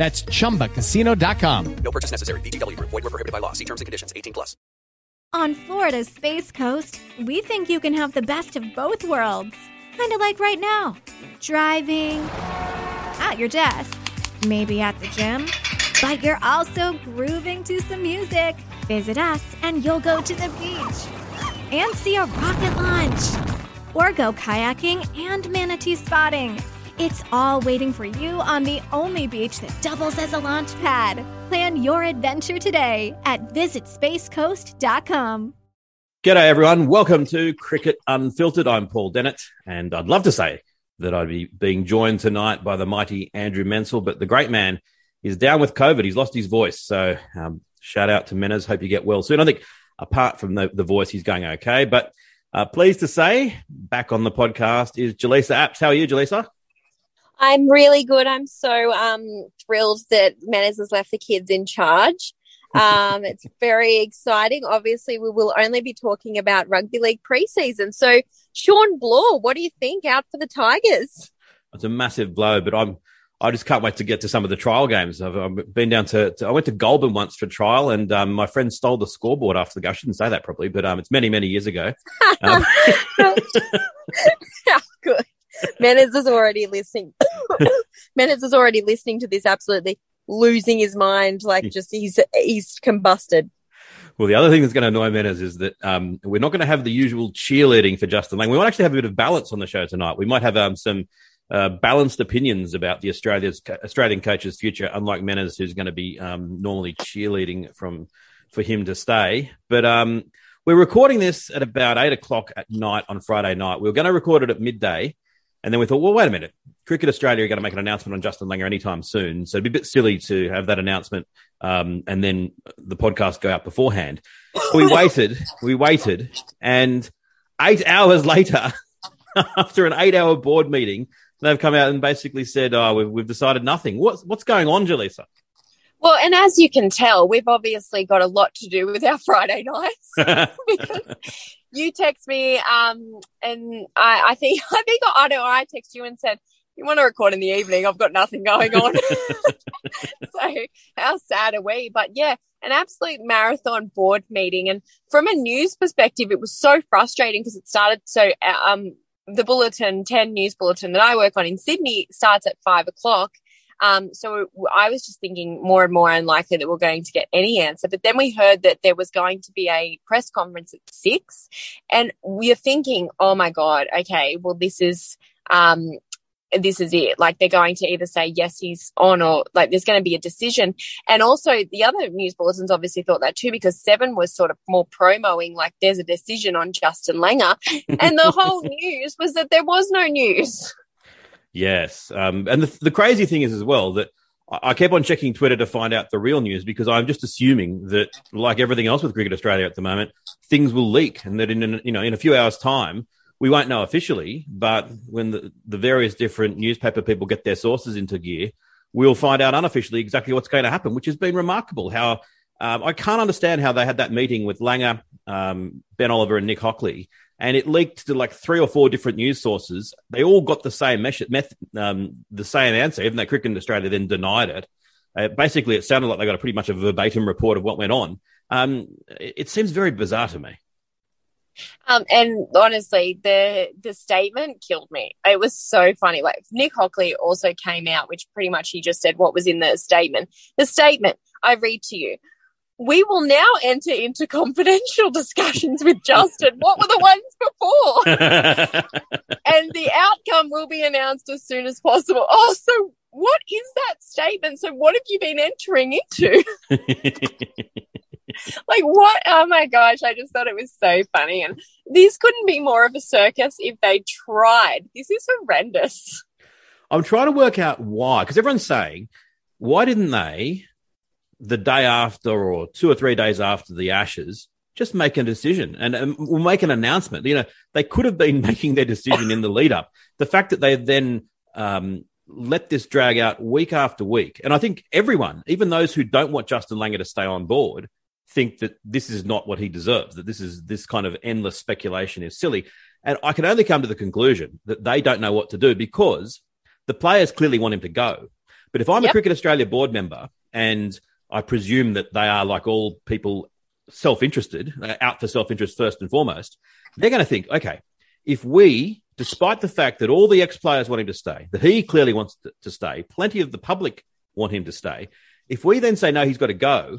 That's chumbacasino.com. No purchase necessary. VGW Group. Void were prohibited by law. See terms and conditions. 18 plus. On Florida's Space Coast, we think you can have the best of both worlds. Kind of like right now driving, at your desk, maybe at the gym, but you're also grooving to some music. Visit us and you'll go to the beach and see a rocket launch or go kayaking and manatee spotting. It's all waiting for you on the only beach that doubles as a launch pad. Plan your adventure today at visitspacecoast.com. G'day, everyone. Welcome to Cricket Unfiltered. I'm Paul Dennett, and I'd love to say that I'd be being joined tonight by the mighty Andrew Menczel, but the great man is down with COVID. He's lost his voice. So, um, shout out to Menners. Hope you get well soon. I think, apart from the, the voice, he's going okay. But uh, pleased to say, back on the podcast is Jelisa Apps. How are you, Jelisa? I'm really good. I'm so um, thrilled that Menners has left the kids in charge. Um, it's very exciting. Obviously, we will only be talking about rugby league preseason. So, Shawn Blore, what do you think out for the Tigers? It's a massive blow, but I'm I just can't wait to get to some of the trial games. I've, I've been down to, to, I went to Goulburn once for trial, and um, my friend stole the scoreboard after the game. I shouldn't say that probably, but um, it's many many years ago. Um, How good. Menners is already listening. Menners is already listening to this, absolutely losing his mind. Like just he's he's combusted. Well, the other thing that's going to annoy Menners is that um, we're not going to have the usual cheerleading for Justin Lang. We might actually have a bit of balance on the show tonight. We might have um, some uh, balanced opinions about the Australia's Australian coach's future, unlike Menners, who's going to be um, normally cheerleading from for him to stay. But um, we're recording this at about eight o'clock at night on Friday night. We were going to record it at midday, and then we thought, well, wait a minute, Cricket Australia are going to make an announcement on Justin Langer anytime soon, so it'd be a bit silly to have that announcement um, and then the podcast go out beforehand. We waited, we waited, and eight hours later, after an eight-hour board meeting, they've come out and basically said, "Oh, we've, we've decided nothing." What's what's going on, Jelisa? Well, and as you can tell, we've obviously got a lot to do with our Friday nights because you text me, um, and I, I think I think I know I text you and said you want to record in the evening. I've got nothing going on. so how sad are we? But yeah, an absolute marathon board meeting. And from a news perspective, it was so frustrating because it started so um the bulletin 10 news bulletin that I work on in Sydney starts at five o'clock. Um, so I was just thinking more and more unlikely that we're going to get any answer. But then we heard that there was going to be a press conference at six and we are thinking, oh my God, okay, well, this is, um, this is it. Like they're going to either say, yes, he's on or like there's going to be a decision. And also the other news bulletins obviously thought that too, because seven was sort of more promoing like there's a decision on Justin Langer. and the whole news was that there was no news. Yes. Um, and the, the crazy thing is as well that I kept on checking Twitter to find out the real news because I'm just assuming that, like everything else with Cricket Australia at the moment, things will leak and that in, you know, in a few hours time, we won't know officially, but when the, the various different newspaper people get their sources into gear, we'll find out unofficially exactly what's going to happen, which has been remarkable how um, I can't understand how they had that meeting with Langer, um, Ben Oliver, and Nick Hockley, and it leaked to like three or four different news sources. They all got the same mesh- meth- um, the same answer, even though Cricket Australia then denied it. Uh, basically, it sounded like they got a pretty much a verbatim report of what went on. Um, it, it seems very bizarre to me. Um, and honestly, the the statement killed me. It was so funny. Like Nick Hockley also came out, which pretty much he just said what was in the statement. The statement I read to you. We will now enter into confidential discussions with Justin. what were the ones before? and the outcome will be announced as soon as possible. Oh, so what is that statement? So what have you been entering into? like what oh my gosh i just thought it was so funny and this couldn't be more of a circus if they tried this is horrendous I'm trying to work out why, because everyone's saying, why didn't they, the day after or two or three days after the Ashes, just make a decision and um, will make an announcement? You know, they could have been making their decision in the lead up. The fact that they then um, let this drag out week after week, and I think everyone, even those who don't want Justin Langer to stay on board, think that this is not what he deserves. That this is this kind of endless speculation is silly. And I can only come to the conclusion that they don't know what to do because the players clearly want him to go. But if I'm Yep. a Cricket Australia board member and I presume that they are like all people self-interested, uh, out for self-interest first and foremost, they're going to think, okay, if we, despite the fact that all the ex-players want him to stay, that he clearly wants to, stay, plenty of the public want him to stay. If we then say, no, he's got to go,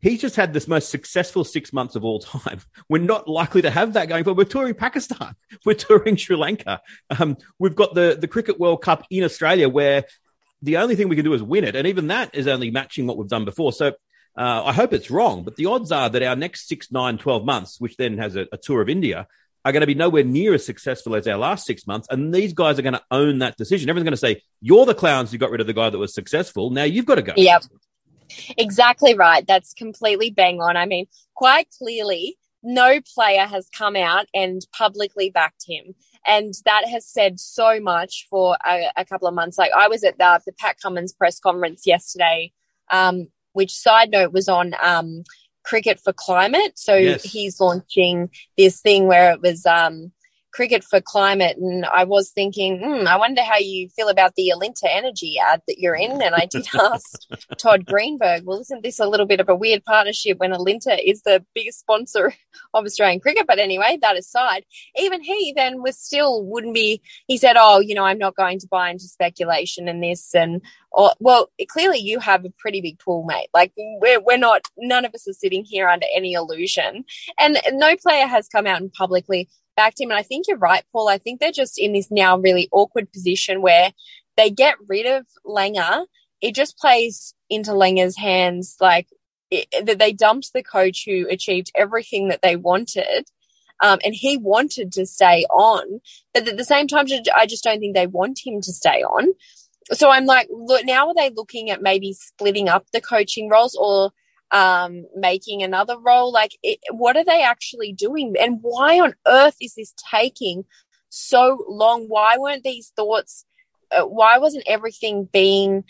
he's just had this most successful six months of all time. We're not likely to have that going forward. We're touring Pakistan. We're touring Sri Lanka. Um, we've got the, the Cricket World Cup in Australia where the only thing we can do is win it. And even that is only matching what we've done before. So uh, I hope it's wrong, but the odds are that our next six, nine, 12 months, which then has a, a tour of India, are going to be nowhere near as successful as our last six months. And these guys are going to own that decision. Everyone's going to say, You're the clowns who got rid of the guy that was successful. Now you've got to go. Yep. Exactly right. That's completely bang on. I mean, quite clearly, no player has come out and publicly backed him. And that has said so much for a, a couple of months. Like I was at the, the Pat Cummins press conference yesterday, um, which side note was on um, Cricket for Climate. So Yes. he's launching this thing where it was um, Cricket for Climate. And I was thinking, hmm, I wonder how you feel about the Alinta Energy ad that you're in. And I did ask Todd Greenberg, well, isn't this a little bit of a weird partnership when Alinta is the biggest sponsor of Australian cricket? But anyway, that aside, even he then was still wouldn't be, he said, oh, you know, I'm not going to buy into speculation and this and, or, well, clearly you have a pretty big pool, mate. Like we're, we're not, none of us are sitting here under any illusion. And no player has come out and publicly backed him. And I think you're right, Paul. I think they're just in this now really awkward position where they get rid of Langer. It just plays into Langer's hands, like that they dumped the coach who achieved everything that they wanted. Um, and he wanted to stay on, but at the same time, I just don't think they want him to stay on. So I'm like, look, now are they looking at maybe splitting up the coaching roles or um, making another role? Like, it, what are they actually doing? And why on earth is this taking so long? Why weren't these thoughts? Uh, why wasn't everything being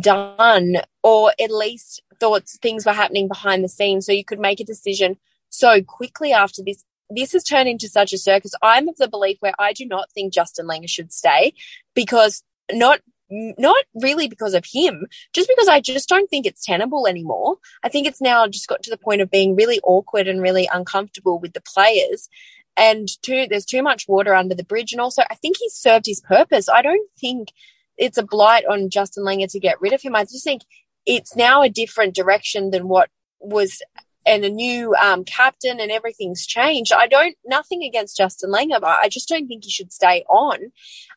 done, or at least thoughts things were happening behind the scenes so you could make a decision so quickly after this? This has turned into such a circus. I'm of the belief where I do not think Justin Langer should stay because not not really because of him, just because I just don't think it's tenable anymore. I think it's now just got to the point of being really awkward and really uncomfortable with the players. And too, there's too much water under the bridge. And also, I think he's served his purpose. I don't think it's a blight on Justin Langer to get rid of him. I just think it's now a different direction than what was and a new um, captain and everything's changed. I don't, nothing against Justin Langer, but I just don't think he should stay on.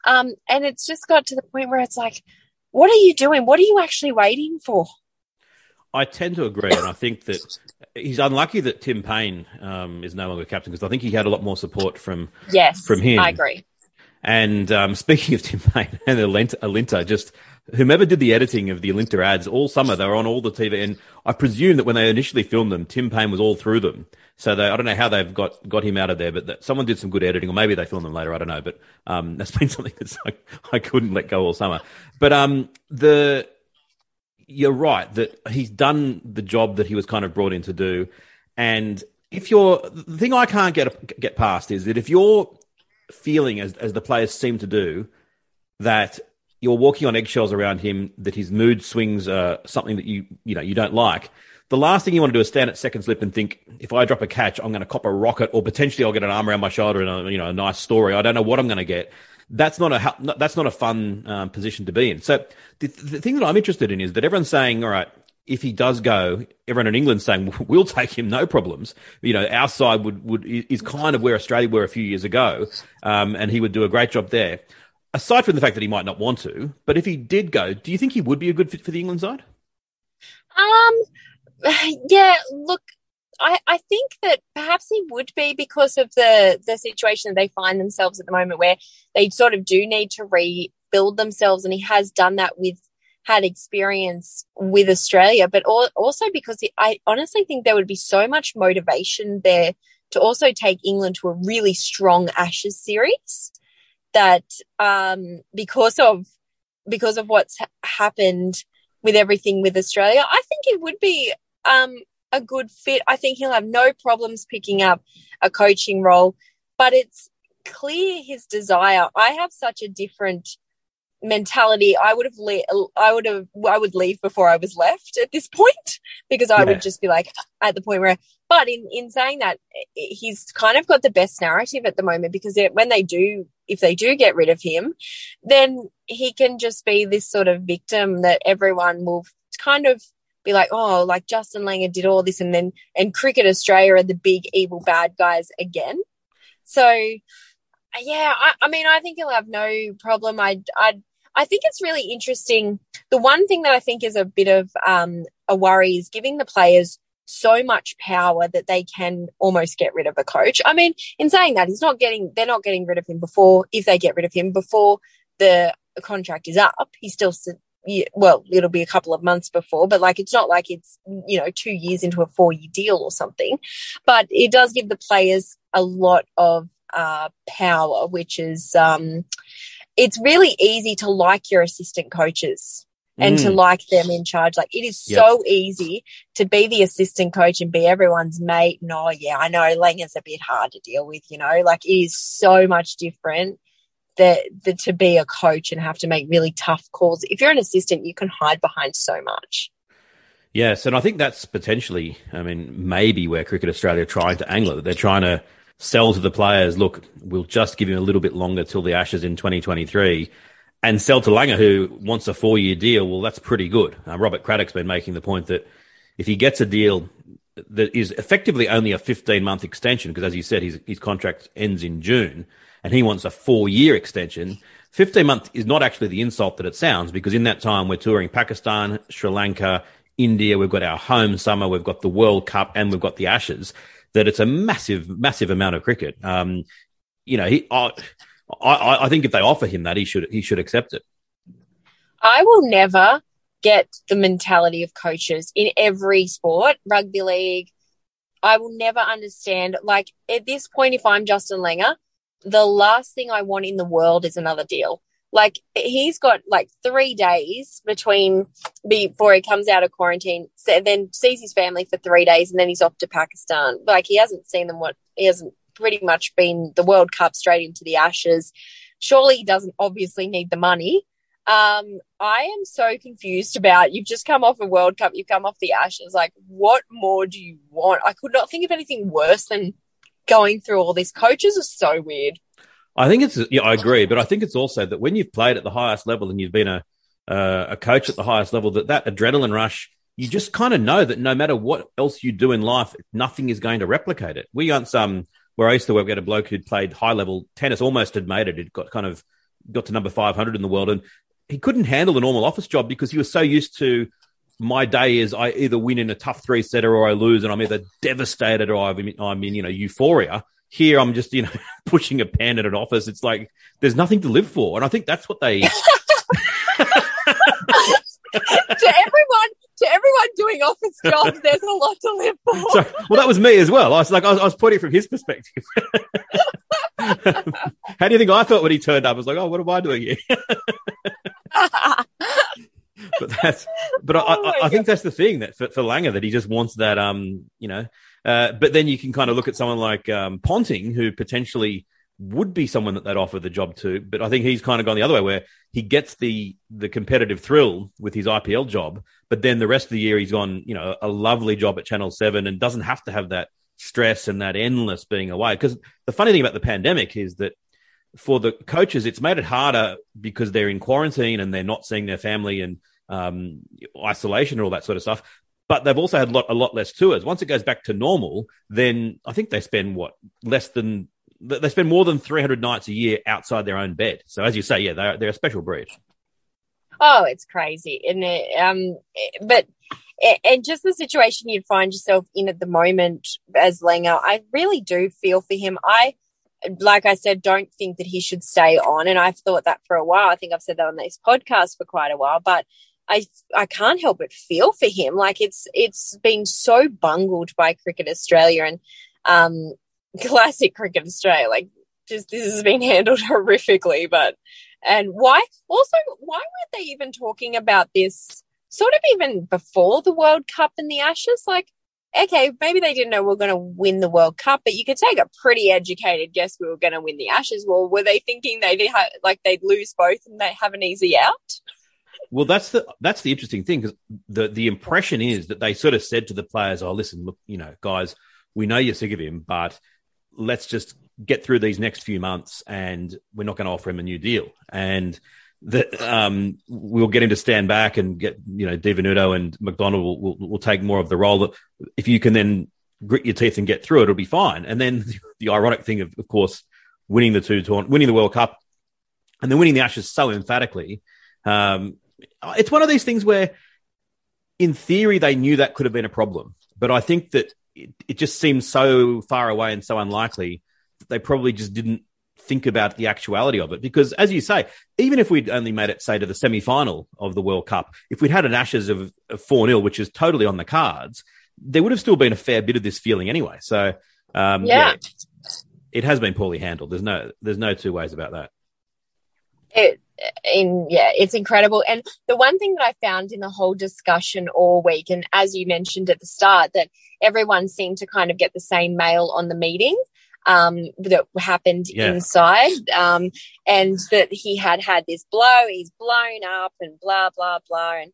Um, and it's just got to the point where it's like, what are you doing? What are you actually waiting for? I tend to agree, and I think that he's unlucky that Tim Paine um, is no longer captain because I think he had a lot more support from Yes, from him. I agree. And um, speaking of Tim Paine and Alinta, Alinta, just whomever did the editing of the Alinta ads all summer, they were on all the TV. And I presume that when they initially filmed them, Tim Paine was all through them. So they, I don't know how they've got, got him out of there, but that, someone did some good editing, or maybe they filmed them later. I don't know, but um, that's been something that like, I couldn't let go all summer. But um, the you're right that he's done the job that he was kind of brought in to do. And if you're the thing I can't get get past is that if you're feeling as as the players seem to do that you're walking on eggshells around him, that his mood swings are something that you you know you don't like. The last thing you want to do is stand at second slip and think, if I drop a catch, I'm going to cop a rocket, or potentially I'll get an arm around my shoulder and a, you know a nice story. I don't know what I'm going to get. That's not a that's not a fun um, position to be in. So the, the thing that I'm interested in is that everyone's saying, all right, if he does go, everyone in England saying we'll take him, no problems. You know, our side would would is kind of where Australia were a few years ago, um, and he would do a great job there. Aside from the fact that he might not want to, but if he did go, do you think he would be a good fit for the England side? Um, yeah. Look, I, I think that perhaps he would be because of the the situation that they find themselves at the moment, where they sort of do need to rebuild themselves, and he has done that with had experience with Australia, but also because I honestly think there would be so much motivation there to also take England to a really strong Ashes series that um, because of because of what's happened with everything with Australia, I think it would be um, a good fit. I think he'll have no problems picking up a coaching role, but it's clear his desire. I have such a different mentality i would have le- i would have i would leave before i was left at this point because i yeah. would just be like at the point where but in in saying that he's kind of got the best narrative at the moment because when they do if they do get rid of him then he can just be this sort of victim that everyone will kind of be like oh like justin langer did all this and then and cricket australia are the big evil bad guys again so yeah, I, I, mean, I think he'll have no problem. I, I, I think it's really interesting. The one thing that I think is a bit of um, a worry is giving the players so much power that they can almost get rid of a coach. I mean, in saying that, he's not getting, they're not getting rid of him before, if they get rid of him before the contract is up. He's still, well, it'll be a couple of months before, but like, it's not like it's, you know, two years into a four year deal or something, but it does give the players a lot of uh, power, which is um, it's really easy to like your assistant coaches and mm. to like them in charge. Like it is yep. so easy to be the assistant coach and be everyone's mate. No, yeah, I know Langer's a bit hard to deal with, you know, like it is so much different that, that to be a coach and have to make really tough calls. If you're an assistant, you can hide behind so much. Yes, and I think that's potentially, I mean, maybe where Cricket Australia are trying to angle it. They're trying to sell to the players, look, we'll just give him a little bit longer till the Ashes in 2023 and sell to Langer, who wants a four year deal. Well, that's pretty good. Uh, Robert Craddock's been making the point that if he gets a deal that is effectively only a 15 month extension, because as you said, his, his contract ends in June and he wants a four year extension. 15 months is not actually the insult that it sounds because in that time we're touring Pakistan, Sri Lanka, India. We've got our home summer. We've got the World Cup and we've got the Ashes that it's a massive, massive amount of cricket. Um, you know, he, I, I think if they offer him that, he should, he should accept it. I will never get the mentality of coaches in every sport, rugby league. I will never understand. Like at this point, if I'm Justin Langer, the last thing I want in the world is another deal. Like he's got like three days between before he comes out of quarantine, then sees his family for three days, and then he's off to Pakistan. Like he hasn't seen them. What he hasn't pretty much been the World Cup straight into the Ashes. Surely he doesn't obviously need the money. Um, I am so confused about you've just come off a World Cup, you've come off the Ashes. Like, what more do you want? I could not think of anything worse than going through all these. Coaches are so weird. I think it's yeah, I agree, but I think it's also that when you've played at the highest level and you've been a uh, a coach at the highest level, that that adrenaline rush, you just kind of know that no matter what else you do in life, nothing is going to replicate it. We once um where I used to work, we had a bloke who'd played high level tennis, almost had made it. He'd got kind of got to number five hundred in the world, and he couldn't handle a normal office job because he was so used to my day is I either win in a tough three setter or I lose, and I'm either devastated or I'm in you know euphoria. Here, I'm just, you know, pushing a pen at an office. It's like there's nothing to live for. And I think that's what they. to everyone, doing office jobs, there's a lot to live for. Sorry. Well, that was me as well. I was like, I was, I was putting it from his perspective. How do you think I felt when he turned up? I was like, oh, what am I doing here? but that's but I, Oh I, I think God. that's the thing that for, for Langer that he just wants that um you know uh, but then you can kind of look at someone like um, Ponting who potentially would be someone that they'd offer the job to but I think he's kind of gone the other way where he gets the the competitive thrill with his IPL job but then the rest of the year he's gone you know a lovely job at Channel 7 and doesn't have to have that stress and that endless being away because the funny thing about the pandemic is that for the coaches, it's made it harder because they're in quarantine and they're not seeing their family and um, isolation and all that sort of stuff. But they've also had a lot, a lot less tours. Once it goes back to normal, then I think they spend what less than they spend more than 300 nights a year outside their own bed. So as you say, yeah, they're, they're a special breed. Oh, it's crazy, and it, um, but and just the situation you'd find yourself in at the moment as Langer, I really do feel for him. I, like I said, don't think that he should stay on, and I've thought that for a while. I think I've said that on this podcast for quite a while, but I I can't help but feel for him. Like it's it's been so bungled by Cricket Australia and um, classic Cricket Australia. Like just this has been handled horrifically, but and why also why weren't they even talking about this sort of even before the World Cup and the Ashes? Like, okay, maybe they didn't know we are going to win the World Cup, but you could take a pretty educated guess we were going to win the Ashes. Well, were they thinking they ha- like they'd lose both and they have an easy out? Well, that's the that's the interesting thing because the the impression is that they sort of said to the players, "Oh, listen, look, you know, guys, we know you're sick of him, but let's just get through these next few months, and we're not going to offer him a new deal." And that um, we'll get him to stand back and get you know Di Venuto and McDonald will, will will take more of the role. If you can then grit your teeth and get through it, it'll be fine. And then the ironic thing of, of course, winning the two winning the World Cup, and then winning the Ashes so emphatically. Um, it's one of these things where, in theory, they knew that could have been a problem, but I think that it, it just seems so far away and so unlikely that they probably just didn't think about the actuality of it. Because, as you say, even if we'd only made it, say, to the semi final of the World Cup, if we'd had an Ashes of 4 0, which is totally on the cards, there would have still been a fair bit of this feeling anyway. So, um, Yeah. yeah, it has been poorly handled. There's no, there's no two ways about that. it in yeah it's incredible and the one thing that i found in the whole discussion all week and as you mentioned at the start that everyone seemed to kind of get the same mail on the meeting um, that happened Yeah. inside um, and that he had had this blow he's blown up and blah blah blah and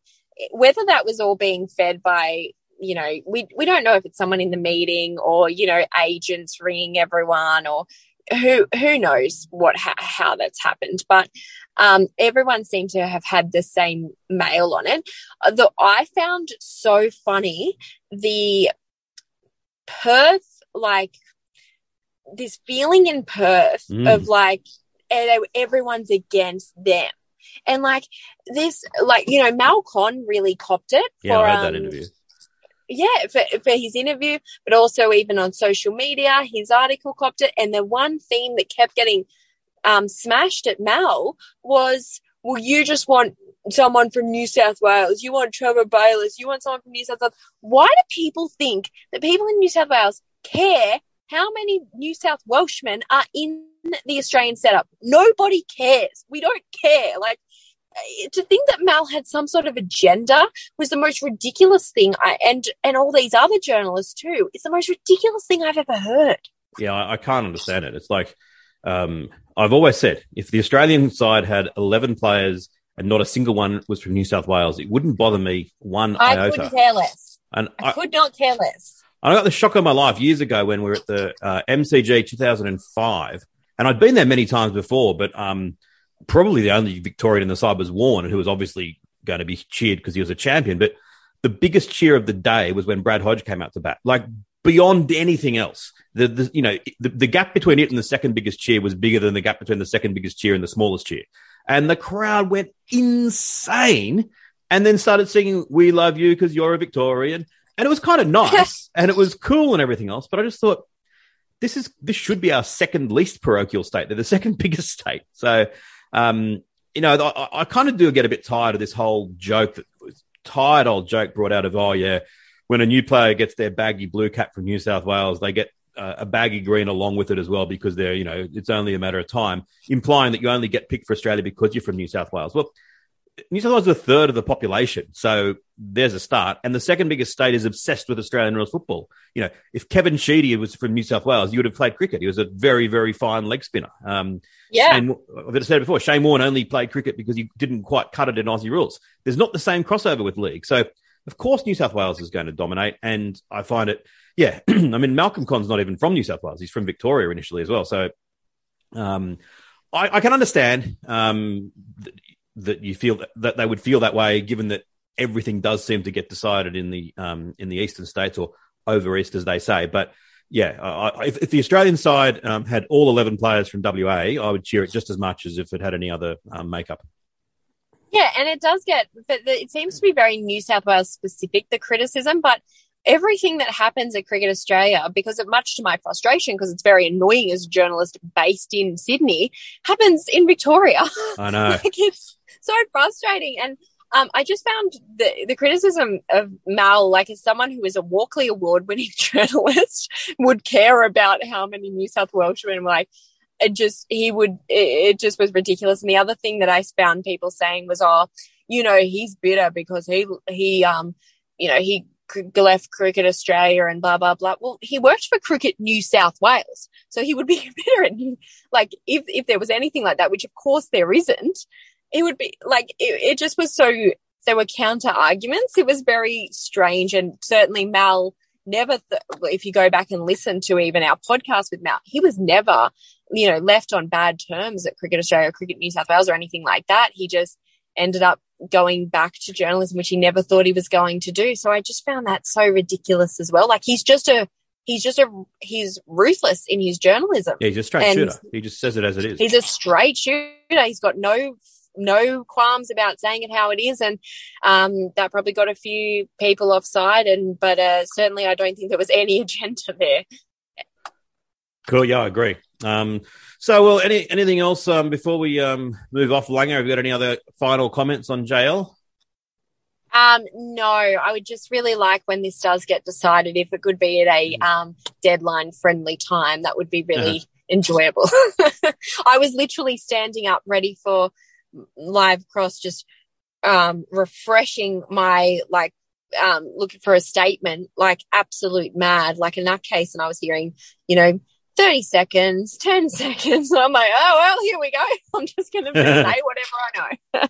whether that was all being fed by you know we we don't know if it's someone in the meeting or you know agents ringing everyone or who who knows what how, how that's happened but um, everyone seemed to have had the same mail on it Uh, the i found so funny the perth like this feeling in perth Mm. of like everyone's against them and like this like you know malcon really copped it Yeah, for I heard that um, interview. Yeah, for, for his interview, but also even on social media, his article copped it. And the one theme that kept getting um, smashed at Mal was, well, you just want someone from New South Wales. You want Trevor Bayliss. You want someone from New South Wales. Why do people think that people in New South Wales care how many New South Welshmen are in the Australian setup? Nobody cares. We don't care. Like, to think that Mal had some sort of agenda was the most ridiculous thing I and and all these other journalists too. It's the most ridiculous thing I've ever heard. Yeah, I, I can't understand it. It's like um, I've always said, if the Australian side had eleven players and not a single one was from New South Wales, it wouldn't bother me one I iota. couldn't care less. And I, I, could not care less. I got the shock of my life years ago when we were at the uh, MCG 2005, and I'd been there many times before, but um, probably the only Victorian in the side was Warne, who was obviously going to be cheered because he was a champion. But the biggest cheer of the day was when Brad Hodge came out to bat, like beyond anything else. The, the you know the, the gap between it and the second biggest cheer was bigger than the gap between the second biggest cheer and the smallest cheer, and the crowd went insane, and then started singing "We Love You" because you're a Victorian, and it was kind of nice and it was cool and everything else. But I just thought this is this should be our second least parochial state. They're the second biggest state. So, um, you know, I, I kind of do get a bit tired of this whole joke that tired old joke brought out of oh yeah, when a new player gets their baggy blue cap from New South Wales, they get uh, a baggy green along with it as well because they're you know it's only a matter of time, implying that you only get picked for Australia because you're from New South Wales. Well. New South Wales is a third of the population, so there's a start. And the second biggest state is obsessed with Australian rules football. You know, if Kevin Sheedy was from New South Wales, you would have played cricket. He was a very, very fine leg spinner. Um, Yeah. Shane, I've said it before. Shane Warne only played cricket because he didn't quite cut it in Aussie rules. There's not the same crossover with league, so of course New South Wales is going to dominate. And I find it, yeah. I mean, Malcolm Conn's not even from New South Wales; he's from Victoria initially as well. So, um, I, I can understand um, that, you feel that, that they would feel that way, given that everything does seem to get decided in the um, in the eastern states or over east, as they say. But yeah, I, if, if the Australian side um, had all eleven players from WA, I would cheer it just as much as if it had any other um, makeup. Yeah, and it does get, but the, it seems to be very New South Wales specific, the criticism, but everything that happens at Cricket Australia, because of much to my frustration, because it's very annoying as a journalist based in Sydney, happens in Victoria. I know. like it's so frustrating. And um, I just found the, the criticism of Mal, like as someone who is a Walkley Award winning journalist, would care about how many New South Welshmen were like, it just, he would, it, it just was ridiculous. And the other thing that I found people saying was, oh, you know, he's bitter because he, he, um, you know, he left Cricket Australia and blah, blah, blah. Well, he worked for Cricket New South Wales. So he would be bitter. And like, if, if there was anything like that, which of course there isn't, it would be like it, it just was so there were counter arguments it was very strange and certainly mal never th- if you go back and listen to even our podcast with mal he was never you know left on bad terms at cricket australia or cricket new south wales or anything like that he just ended up going back to journalism which he never thought he was going to do so i just found that so ridiculous as well like he's just a he's just a he's ruthless in his journalism Yeah, he's a straight And- shooter. He just says it as it is. He's a straight shooter. He's got no no qualms about saying it how it is, and um, that probably got a few people offside. And but uh, certainly, I don't think there was any agenda there. Cool. Yeah, I agree. Um, so, well, any anything else um, before we um, move off, Langer? Have you got any other final comments on JL? Um, no, I would just really like when this does get decided, if it could be at a um, deadline friendly time, that would be really enjoyable. I was literally standing up ready for live cross, just um, refreshing my like um, looking for a statement, like absolute mad, like in that case and I was hearing, you know. 30 seconds, 10 seconds. And I'm like, oh, well, here we go. I'm just going to say whatever I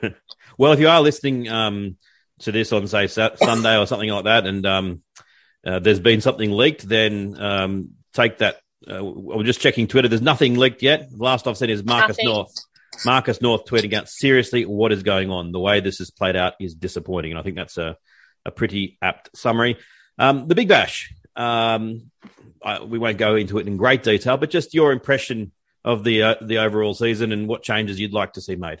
know. well, if you are listening um, to this on, say, Sa- Sunday or something like that, and um, uh, there's been something leaked, then um, take that. Uh, we're just checking Twitter. There's nothing leaked yet. The last I've seen is Marcus Nothing. North. Marcus North tweeting out, seriously, what is going on? The way this has played out is disappointing. And I think that's a, a pretty apt summary. Um, the Big Bash. Um, I, we won't go into it in great detail, but just your impression of the uh, the overall season and what changes you'd like to see made.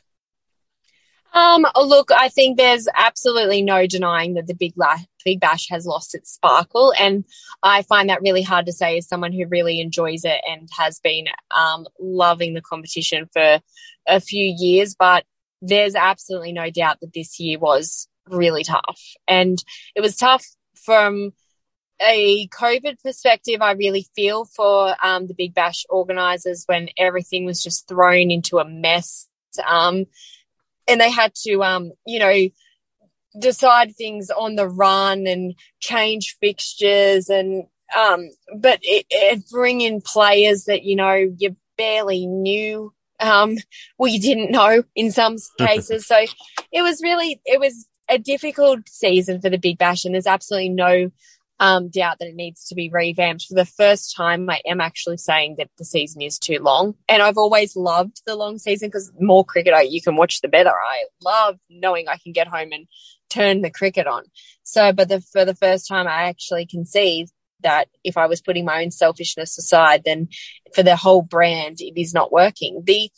Um, look, I think there's absolutely no denying that the Big, La- Big Bash has lost its sparkle. And I find that really hard to say as someone who really enjoys it and has been um, loving the competition for a few years. But there's absolutely no doubt that this year was really tough. And it was tough from a COVID perspective. I really feel for um, the Big Bash organizers when everything was just thrown into a mess. Um, and they had to, um, you know, decide things on the run and change fixtures and, um, but it, it bring in players that, you know, you barely knew, um, well, you didn't know in some cases. so it was really, it was a difficult season for the Big Bash and there's absolutely no, um, doubt that it needs to be revamped. For the first time, I am actually saying that the season is too long. And I've always loved the long season because more cricket I, you can watch, the better. I love knowing I can get home and turn the cricket on. So, but the, for the first time, I actually can see that if I was putting my own selfishness aside, then for the whole brand, it is not working. The,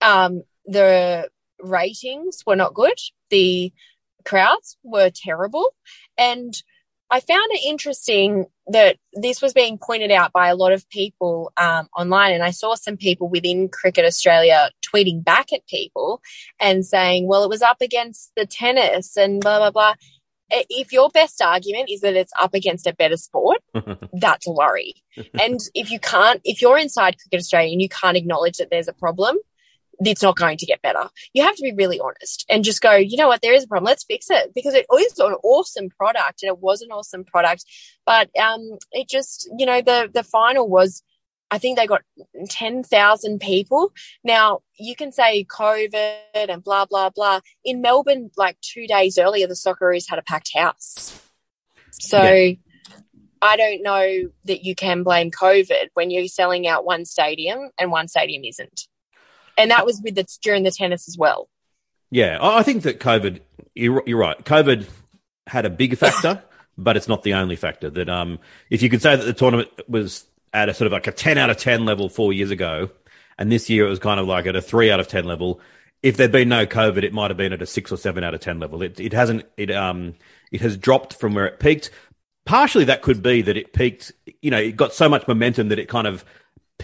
um, the ratings were not good. The crowds were terrible. And I found it interesting that this was being pointed out by a lot of people um, online, and I saw some people within Cricket Australia tweeting back at people and saying, "Well, it was up against the tennis and blah blah blah." If your best argument is that it's up against a better sport, that's a worry. and if you can't, if you're inside Cricket Australia and you can't acknowledge that there's a problem, it's not going to get better. You have to be really honest and just go, you know what, there is a problem. Let's fix it because it is an awesome product and it was an awesome product. But um, it just, you know, the the final was, I think they got ten thousand people. Now you can say COVID and blah blah blah. In Melbourne, like two days earlier, the Socceroos had a packed house. So. Yeah. I don't know that you can blame COVID when you're selling out one stadium and one stadium isn't and that was with the during the tennis as well. Yeah, I I think that COVID. You're, you're right. COVID had a big factor, but it's not the only factor. That um, if you could say that the tournament was at a sort of like a ten out of ten level four years ago, and this year it was kind of like at a three out of ten level. If there'd been no COVID, it might have been at a six or seven out of ten level. It it hasn't. It um it has dropped from where it peaked. Partially, that could be that it peaked. You know, it got so much momentum that it kind of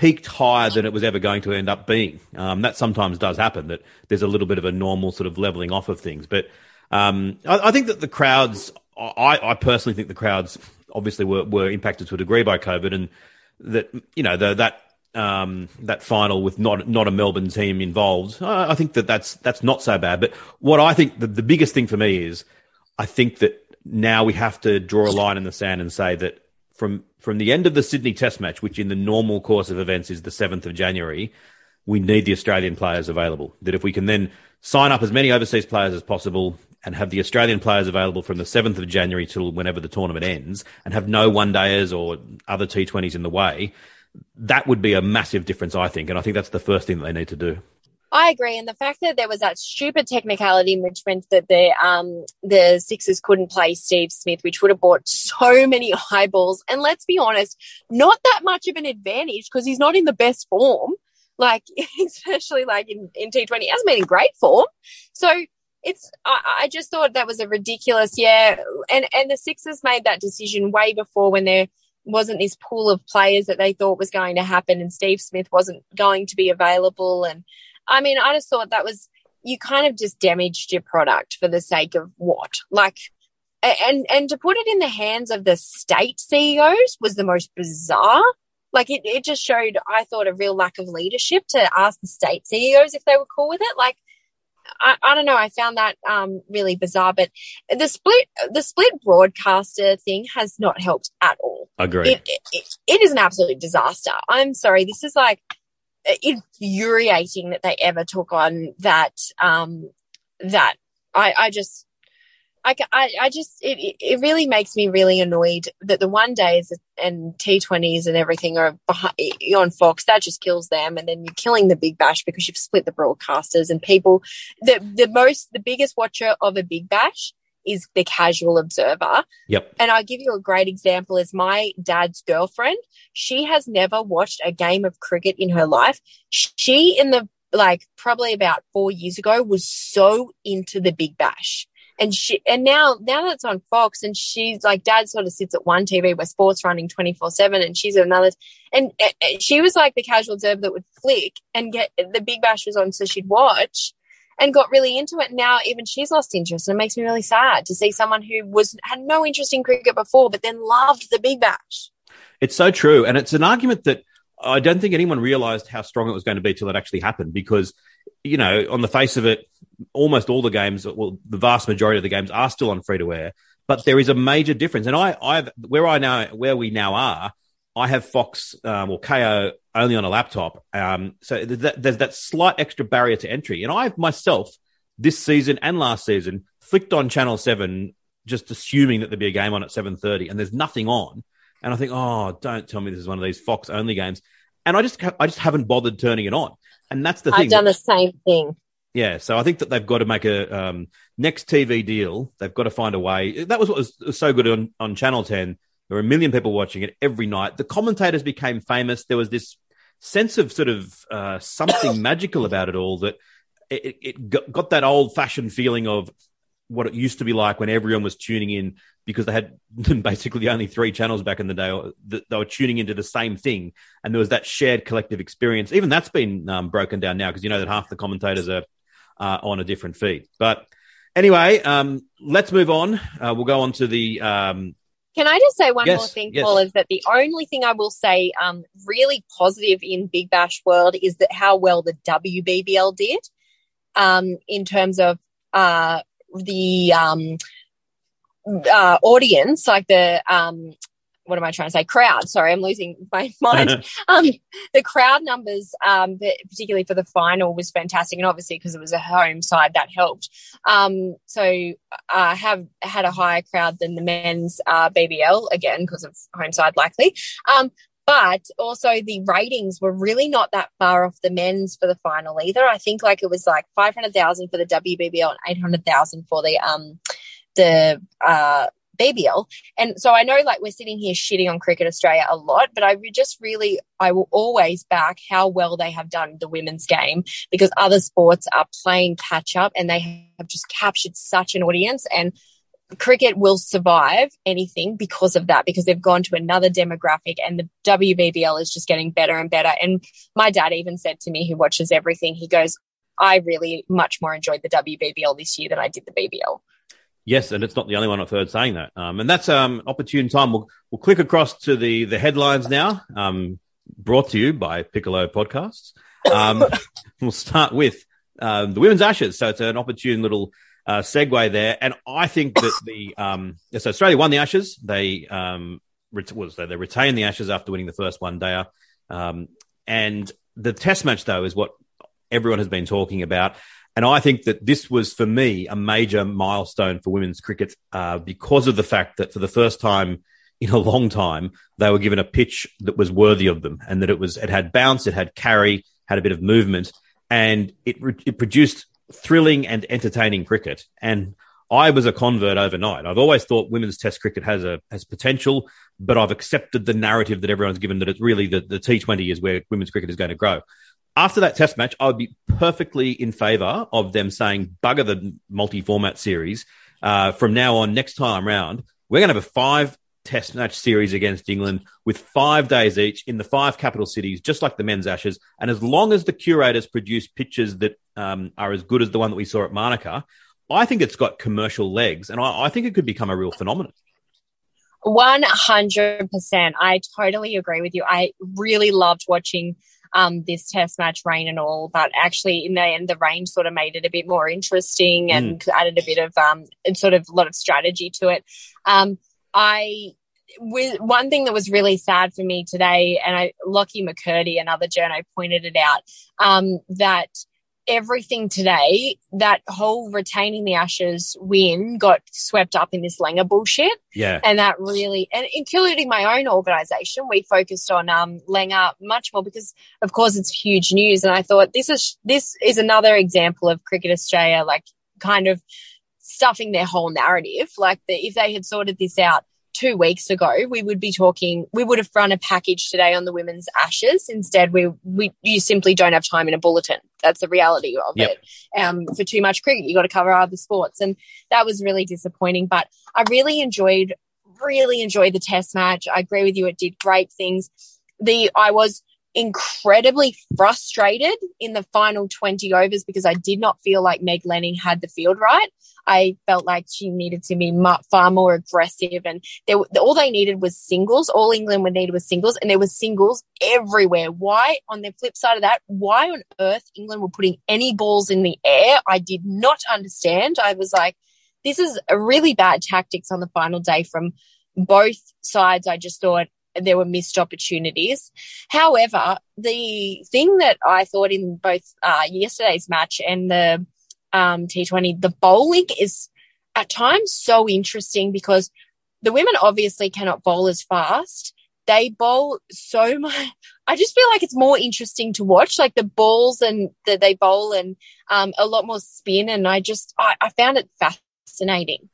peaked higher than it was ever going to end up being. Um, that sometimes does happen. That there's a little bit of a normal sort of leveling off of things. But um, I, I, think that the crowds. I, I, personally think the crowds obviously were, were impacted to a degree by COVID, and that you know the, that um, that final with not not a Melbourne team involved. I, I think that that's that's not so bad. But what I think the, the biggest thing for me is, I think that now we have to draw a line in the sand and say that from from the end of the Sydney Test match, which in the normal course of events is the seventh of January, we need the Australian players available. That if we can then sign up as many overseas players as possible and have the Australian players available from the 7th of January till whenever the tournament ends and have no one dayers or other T20s in the way, that would be a massive difference, I think. And I think that's the first thing that they need to do. I agree, and the fact that there was that stupid technicality, which meant that the um the Sixers couldn't play Steve Smith, which would have brought so many eyeballs. And let's be honest, not that much of an advantage because he's not in the best form. Like especially like in in T Twenty, he hasn't been in great form. So it's I, I just thought that was a ridiculous, yeah. And and the Sixers made that decision way before when there wasn't this pool of players that they thought was going to happen, and Steve Smith wasn't going to be available, and I mean, I just thought that was, you kind of just damaged your product for the sake of what? Like, and, and to put it in the hands of the state CEOs was the most bizarre. Like it, it just showed, I thought, a real lack of leadership to ask the state CEOs if they were cool with it. Like, I, I don't know. I found that um, really bizarre, but the split the split broadcaster thing has not helped at all. Agree. It, it, it is an absolute disaster. I'm sorry. This is like infuriating that they ever took on that um that i i just I, I, I just it, it really makes me really annoyed that the one days and T20s and everything are behind, on Fox. That just kills them, and then you're killing the Big Bash because you've split the broadcasters and people. The the most the biggest watcher of a Big Bash is the casual observer. Yep. And I'll give you a great example is my dad's girlfriend. She has never watched a game of cricket in her life. She in the like probably about four years ago was so into the Big Bash. And she, and now, now that's on Fox and she's like, dad sort of sits at one TV where sports running 24 seven and she's at another. And, and she was like the casual observer that would flick and get the Big Bash was on. So she'd watch and got really into it. Now even she's lost interest, and it makes me really sad to see someone who was had no interest in cricket before, but then loved the Big Bash. It's so true, and it's an argument that I don't think anyone realised how strong it was going to be till it actually happened. Because you know, on the face of it, almost all the games, well, the vast majority of the games are still on free to air. But there is a major difference, and I, I've where I now, where we now are, I have Fox um, or Kayo only on a laptop. Um, so that, there's that slight extra barrier to entry. And I have myself, this season and last season, flicked on Channel 7 just assuming that there'd be a game on at 7.30 and there's nothing on. And I think, oh, don't tell me this is one of these Fox only games. And I just, I just haven't bothered turning it on. And that's the thing. I've done the same thing. Yeah, so I think that they've got to make a um, next TV deal. They've got to find a way. That was what was so good on, on Channel 10 there were a million people watching it every night. The commentators became famous. There was this sense of sort of uh, something magical about it all that it, it got that old fashioned feeling of what it used to be like when everyone was tuning in because they had basically only three channels back in the day. They were tuning into the same thing, and there was that shared collective experience. Even that's been um, broken down now because you know that half the commentators are uh, on a different feed. But anyway, um, let's move on. Uh, we'll go on to the um, Can I just say one Yes, more thing, yes. Paul? Is that the only thing I will say um, really positive in Big Bash world is that how well the WBBL did um, in terms of uh, the um, uh, audience, like the um, what am I trying to say? Crowd. Sorry, I'm losing my mind. um, the crowd numbers, um, particularly for the final, was fantastic, and obviously because it was a home side, that helped. Um, so uh, have had a higher crowd than the men's uh, BBL again because of home side likely. Um, but also the ratings were really not that far off the men's for the final either. I think like it was like five hundred thousand for the WBBL and eight hundred thousand for the um the uh BBL. And so I know like we're sitting here shitting on Cricket Australia a lot, but I just really, I will always back how well they have done the women's game because other sports are playing catch up and they have just captured such an audience and cricket will survive anything because of that, because they've gone to another demographic and the WBBL is just getting better and better. And my dad even said to me, who watches everything, he goes, I really much more enjoyed the WBBL this year than I did the BBL. Yes, and it's not the only one I've heard saying that. Um, and that's um, opportune time. We'll, we'll click across to the the headlines now. Um, brought to you by Piccolo Podcasts. Um, we'll start with um, the women's Ashes. So it's an opportune little uh, segue there. And I think that the um, so Australia won the Ashes. They um, ret- was they, they retained the Ashes after winning the first one day. Um, and the Test match though is what everyone has been talking about. And I think that this was for me a major milestone for women's cricket uh, because of the fact that for the first time in a long time they were given a pitch that was worthy of them, and that it was it had bounce, it had carry, had a bit of movement, and it it produced thrilling and entertaining cricket. And I was a convert overnight. I've always thought women's Test cricket has a has potential, but I've accepted the narrative that everyone's given that it's really the, the T20 is where women's cricket is going to grow after that test match, I would be perfectly in favour of them saying, bugger the multi format series. Uh, from now on, next time round, we're going to have a five test match series against England with five days each in the five capital cities, just like the men's Ashes. And as long as the curators produce pictures that um, are as good as the one that we saw at Manuka, I think it's got commercial legs and I, I think it could become a real phenomenon. 100%. I totally agree with you. I really loved watching um, this test match, rain and all, but actually in the end, the rain sort of made it a bit more interesting and added a bit of, um, and sort of a lot of strategy to it. Um, I, with one thing that was really sad for me today, and I, Lockie McCurdy, another journo, pointed it out, um, that everything today, that whole retaining the Ashes win got swept up in this Langer bullshit. Yeah. And that really, and including my own organization, we focused on um, Langer much more because, of course, it's huge news. And I thought this is this is another example of Cricket Australia, like kind of stuffing their whole narrative. Like the, if they had sorted this out two weeks ago, we would be talking. We would have run a package today on the women's Ashes. Instead, we we you simply don't have time in a bulletin. That's the reality of Yep. it. Um, for too much cricket, you got to cover other sports, and that was really disappointing. But I really enjoyed, really enjoyed the Test match. I agree with you; it did great things. The I was incredibly frustrated in the final 20 overs because I did not feel like Meg Lanning had the field right. I felt like she needed to be far more aggressive and there, all they needed was singles. All England would need was singles and there was singles everywhere. Why on the flip side of that, why on earth England were putting any balls in the air? I did not understand. I was like, this is a really bad tactics on the final day from both sides. I just thought there were missed opportunities. However, the thing that I thought in both uh, yesterday's match and the um, T20, the bowling is at times so interesting because the women obviously cannot bowl as fast. They bowl so much. I just feel like it's more interesting to watch, like the balls and that they bowl and um, a lot more spin. And I just, I, I found it fascinating.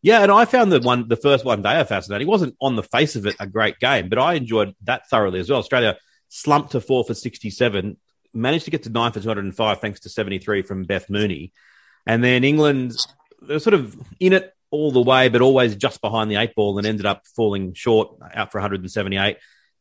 Yeah, and I found the one, the first one day fascinating. It wasn't on the face of it a great game, but I enjoyed that thoroughly as well. Australia slumped to four for 67, managed to get to nine for 205 thanks to 73 from Beth Mooney. And then England, they were sort of in it all the way, but always just behind the eight ball and ended up falling short out for 178.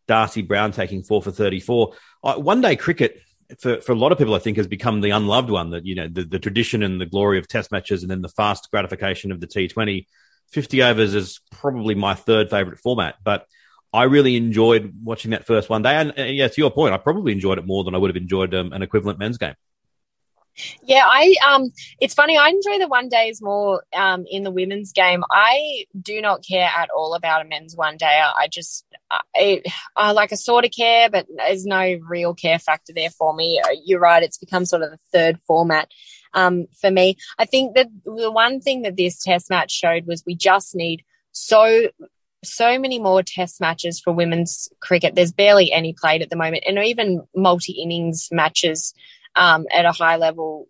Darcie Brown taking four for 34. Uh, one day cricket, for, for a lot of people, I think, has become the unloved one that, you know, the, the tradition and the glory of test matches and then the fast gratification of the T20. 50 overs is probably my third favorite format, but I really enjoyed watching that first one day. And uh, yeah, to your point, I probably enjoyed it more than I would have enjoyed um, an equivalent men's game. Yeah, I um it's funny, I enjoy the one days more um in the women's game. I do not care at all about a men's one day. I just I, I like a sort of care, but there's no real care factor there for me. You're right, it's become sort of the third format um for me. I think that the one thing that this test match showed was we just need so so many more test matches for women's cricket. There's barely any played at the moment, and even multi innings matches um, at a high level,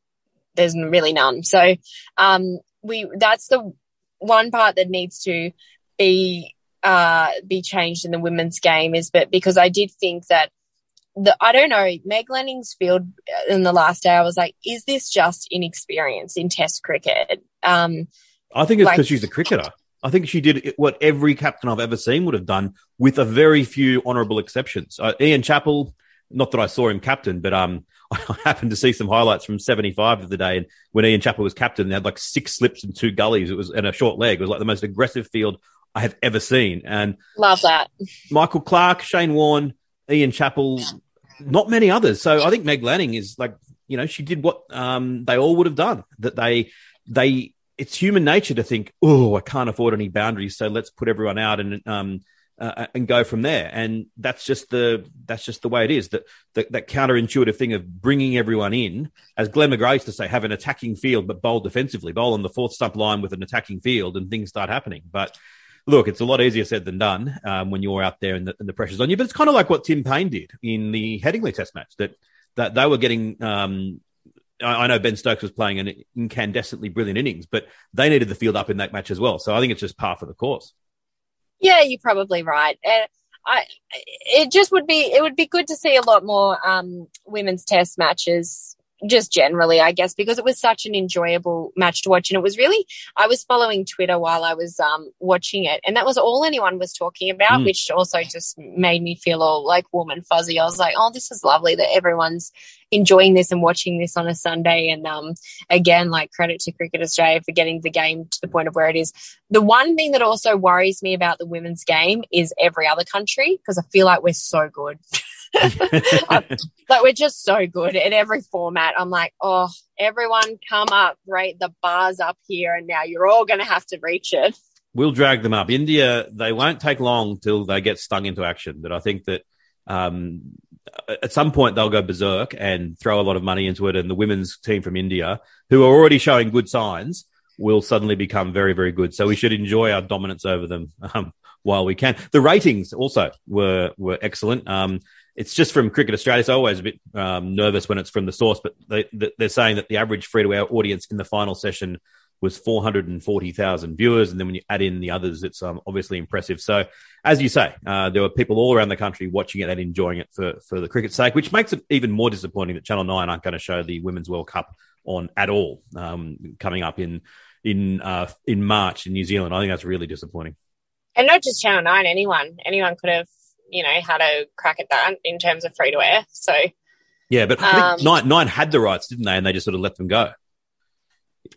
there's really none. So um, we that's the one part that needs to be uh, be changed in the women's game is but because I did think that the I don't know Meg Lanning's field in the last day I was like is this just inexperience in Test cricket? Um, I think it's because like, she's a cricketer. I think she did what every captain I've ever seen would have done, with a very few honourable exceptions. Uh, Ian Chappell, not that I saw him captain, but um, I happened to see some highlights from 75 of the day. And when Ian Chappell was captain, they had like six slips and two gullies. It was and a short leg. It was like the most aggressive field I have ever seen. And love that. Michael Clarke, Shane Warne, Ian Chappell, not many others. So I think Meg Lanning is like, you know, she did what um, they all would have done. That they they it's human nature to think, oh, I can't afford any boundaries, so let's put everyone out and um, uh, and go from there. And that's just the that's just the way it is. That that, that counterintuitive thing of bringing everyone in, as Glenn McGrath used to say, have an attacking field but bowl defensively, bowl on the fourth stump line with an attacking field, and things start happening. But look, it's a lot easier said than done um, when you're out there and the, and the, pressure's on you. But it's kind of like what Tim Paine did in the Headingley Test match. That that they were getting. Um, I, I know Ben Stokes was playing an incandescently brilliant innings, but they needed the field up in that match as well. So I think it's just par for the course. Yeah, you're probably right. And I, it just would be, it would be good to see a lot more um, women's test matches just generally, I guess, because it was such an enjoyable match to watch. And it was really, I was following Twitter while I was um, watching it, and that was all anyone was talking about, mm. which also just made me feel all like warm and fuzzy. I was like, oh, this is lovely that everyone's enjoying this and watching this on a Sunday. And um, again, like credit to Cricket Australia for getting the game to the point of where it is. The one thing that also worries me about the women's game is every other country, because I feel like we're so good. like we're just so good at every format. I'm like, oh, everyone come up, right? The bar's up here, and now you're all going to have to reach it. We'll drag them up. India, they won't take long till they get stung into action. But I think that um, at some point they'll go berserk and throw a lot of money into it. And the women's team from India, who are already showing good signs, will suddenly become very, very good. So we should enjoy our dominance over them um, while we can. The ratings also were were excellent. Um, it's just from Cricket Australia. It's always a bit um, nervous when it's from the source, but they, they're saying that the average free to air audience in the final session was 440,000 viewers. And then when you add in the others, it's um, obviously impressive. So, as you say, uh, there were people all around the country watching it and enjoying it for, for the cricket's sake, which makes it even more disappointing that Channel 9 aren't going to show the Women's World Cup on at all um, coming up in in uh, in March in New Zealand. I think that's really disappointing. And not just Channel 9, anyone. Anyone could have you know, had a crack at that in terms of free to air. So, yeah, but um, Nine, Nine had the rights, didn't they? And they just sort of let them go.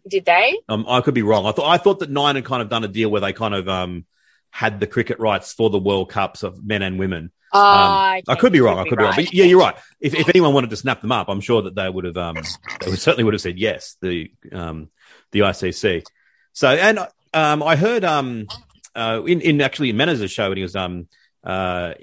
Did they? Um, I could be wrong. I thought I thought that Nine had kind of done a deal where they kind of um had the cricket rights for the World Cups of men and women. Oh, um, I could be wrong. Could I could be, right. wrong. But yeah, you're right. If, if anyone wanted to snap them up, I'm sure that they would have. Um, they would, certainly would have said yes. The um, the ICC. So and um, I heard um, uh, in in actually in Menners's show when he was um uh,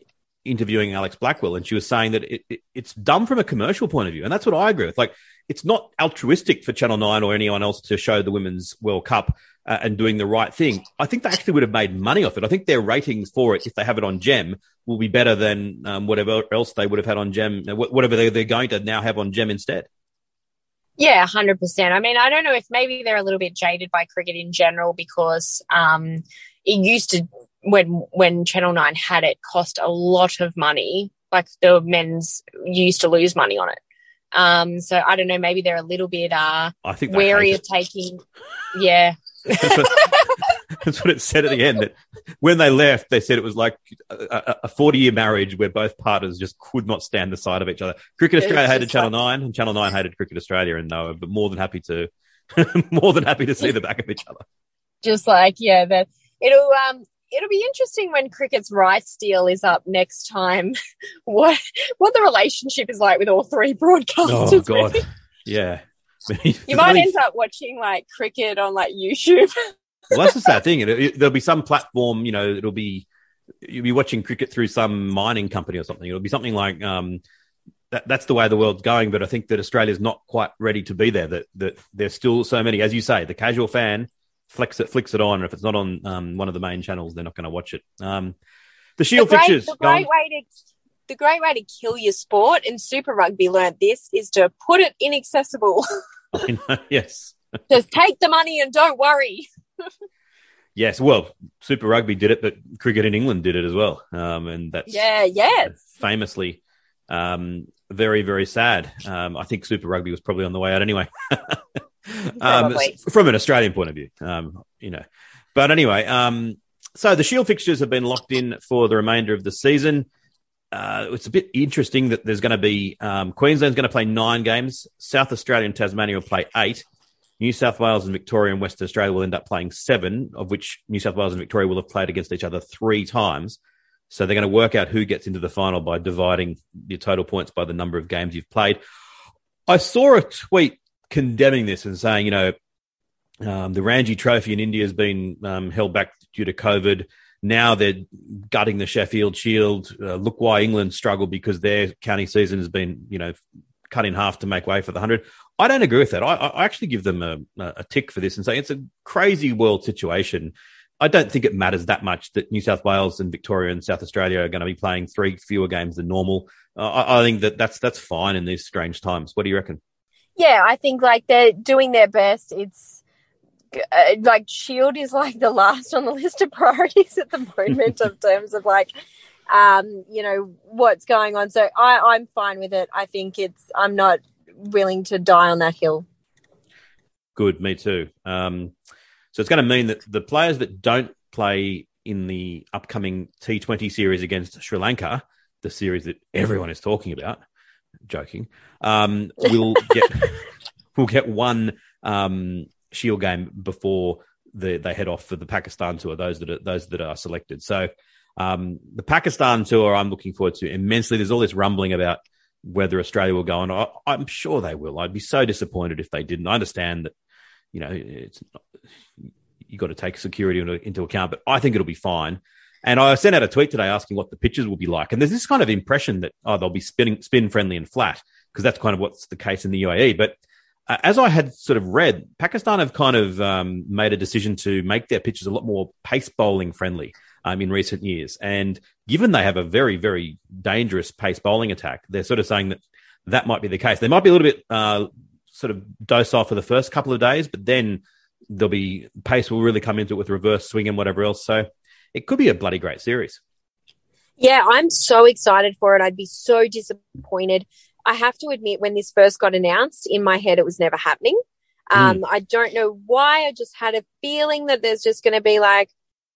interviewing Alex Blackwell, and she was saying that it, it, it's done from a commercial point of view, and that's what I agree with. Like, it's not altruistic for Channel Nine or anyone else to show the Women's World Cup uh, and doing the right thing. I think they actually would have made money off it. I think their ratings for it, if they have it on Gem, will be better than um, whatever else they would have had on Gem, uh, whatever they're, going to now have on Gem instead. Yeah, hundred percent. I mean, I don't know if maybe they're a little bit jaded by cricket in general because um, it used to when when Channel Nine had it, cost a lot of money. Like the men's used to lose money on it. Um, so I don't know. Maybe they're a little bit uh, I think wary of taking. Yeah. That's what it said at the end. That when they left, they said it was like a, 40 year marriage where both partners just could not stand the sight of each other. Cricket Australia hated Channel like... 9 and Channel 9 hated Cricket Australia and they were more than happy to, more than happy to see the back of each other just like yeah, that it'll um it'll be interesting when cricket's rights deal is up next time. what what the relationship is like with all three broadcasters. Oh God, yeah. You might end up watching like cricket on like YouTube. well, that's the sad thing. It, it, there'll be some platform, you know, it'll be you'll be watching cricket through some mining company or something. It'll be something like um, that, that's the way the world's going. But I think that Australia's not quite ready to be there. That that there's still so many, as you say, the casual fan flicks it flicks it on, if it's not on um, one of the main channels, they're not going to watch it. Um, the Shield the great, fixtures. The great way to the great way to kill your sport, and Super Rugby learnt this, is to put it inaccessible. know, yes. Just take the money and don't worry. yes, well, Super Rugby did it, but cricket in England did it as well, um, and that's yeah, yes, famously um, very, very sad. Um, I think Super Rugby was probably on the way out anyway, um, from an Australian point of view, um, you know. But anyway, um, so the Shield fixtures have been locked in for the remainder of the season. Uh, it's a bit interesting that there's going to be um, Queensland's going to play nine games, South Australia and Tasmania will play eight. New South Wales and Victoria and Western Australia will end up playing seven, of which New South Wales and Victoria will have played against each other three times. So they're going to work out who gets into the final by dividing your total points by the number of games you've played. I saw a tweet condemning this and saying, you know, um, the Ranji Trophy in India has been um, held back due to COVID. Now they're gutting the Sheffield Shield. Uh, look why England struggle because their county season has been, you know, cut in half to make way for the 100. I don't agree with that. I, I actually give them a, a tick for this and say it's a crazy world situation. I don't think it matters that much that New South Wales and Victoria and South Australia are going to be playing three fewer games than normal. Uh, I, I, think that that's that's fine in these strange times. What do you reckon? Yeah, I think like they're doing their best. It's uh, like Shield is like the last on the list of priorities at the moment in terms of like um, you know what's going on. So I, I'm fine with it. I think it's I'm not willing to die on that hill. Good, me too. Um, so it's going to mean that the players that don't play in the upcoming T20 series against Sri Lanka, the series that everyone is talking about, joking, um, will get we'll get one um, Shield game before the, they head off for the Pakistan tour. Those that are those that are selected. So um, the Pakistan tour, I'm looking forward to immensely. There's all this rumbling about whether Australia will go on. I, I'm sure they will. I'd be so disappointed if they didn't. I understand that you know, it's you got to take security into, into account, but I think it'll be fine. And I sent out a tweet today asking what the pitches will be like. And there's this kind of impression that, oh, they'll be spinning, spin friendly and flat, because that's kind of what's the case in the UAE. But uh, as I had sort of read, Pakistan have kind of um, made a decision to make their pitches a lot more pace bowling friendly um, in recent years. And given they have a very, very dangerous pace bowling attack, they're sort of saying that that might be the case. They might be a little bit uh, sort of docile for the first couple of days, but then there'll be pace will really come into it with reverse swing and whatever else. So it could be a bloody great series. Yeah, I'm so excited for it. I'd be so disappointed. I have to admit, when this first got announced, in my head, it was never happening. Um, mm. I don't know why. I just had a feeling that there's just going to be like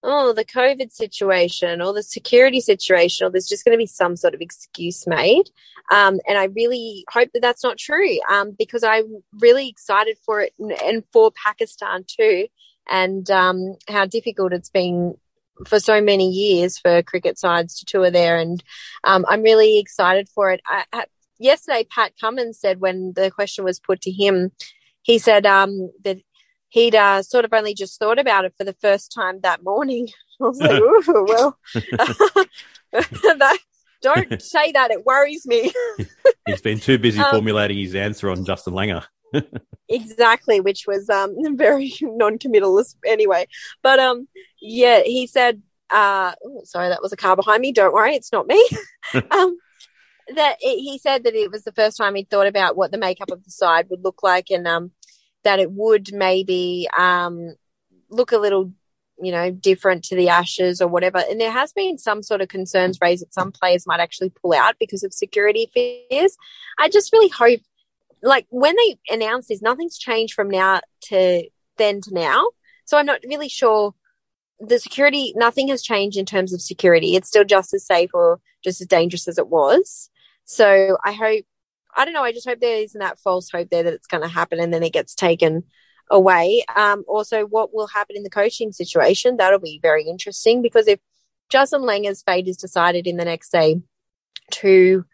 oh, the COVID situation or the security situation, or there's just going to be some sort of excuse made. Um, and I really hope that that's not true um, because I'm really excited for it and, and for Pakistan too, and um, how difficult it's been for so many years for cricket sides to tour there. And um, I'm really excited for it. I, I, yesterday, Pat Cummins said when the question was put to him, he said um, that he'd uh, sort of only just thought about it for the first time that morning. I was like, Ooh, well, that, don't say that. It worries me. He's been too busy um, formulating his answer on Justin Langer. Exactly, which was um, very non-committal anyway. But um, yeah, he said, uh, oh, sorry, that was a car behind me. Don't worry, it's not me. um, that it, he said that it was the first time he'd thought about what the makeup of the side would look like, and um, that it would maybe um, look a little, you know, different to the Ashes or whatever. And there has been some sort of concerns raised that some players might actually pull out because of security fears. I just really hope, like, when they announce this, nothing's changed from now to then to now. So I'm not really sure. The security, nothing has changed in terms of security. It's still just as safe or just as dangerous as it was. So I hope I don't know. I just hope there isn't that false hope there that it's going to happen and then it gets taken away. Um, also, what will happen in the coaching situation? That'll be very interesting because if Justin Langer's fate is decided in the next, day, two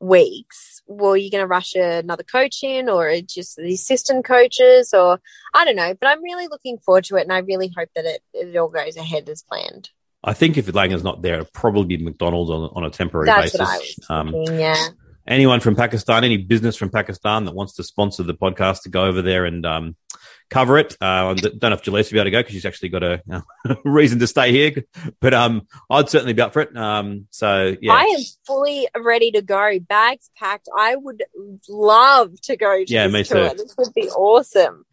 weeks, well, you going to rush another coach in or just the assistant coaches or I don't know. But I'm really looking forward to it and I really hope that it, it all goes ahead as planned. I think if Langer's not there, it'll probably be McDonald's on, on a temporary That's basis. I was Um, yeah. anyone from Pakistan, any business from Pakistan that wants to sponsor the podcast to go over there and um, cover it. Uh, I don't know if Jelisa will be able to go because she's actually got a, a reason to stay here, but um, I'd certainly be up for it. Um, so yeah, I am fully ready to go. Bags packed. I would love to go to Yeah, this me tour. too. This would be awesome.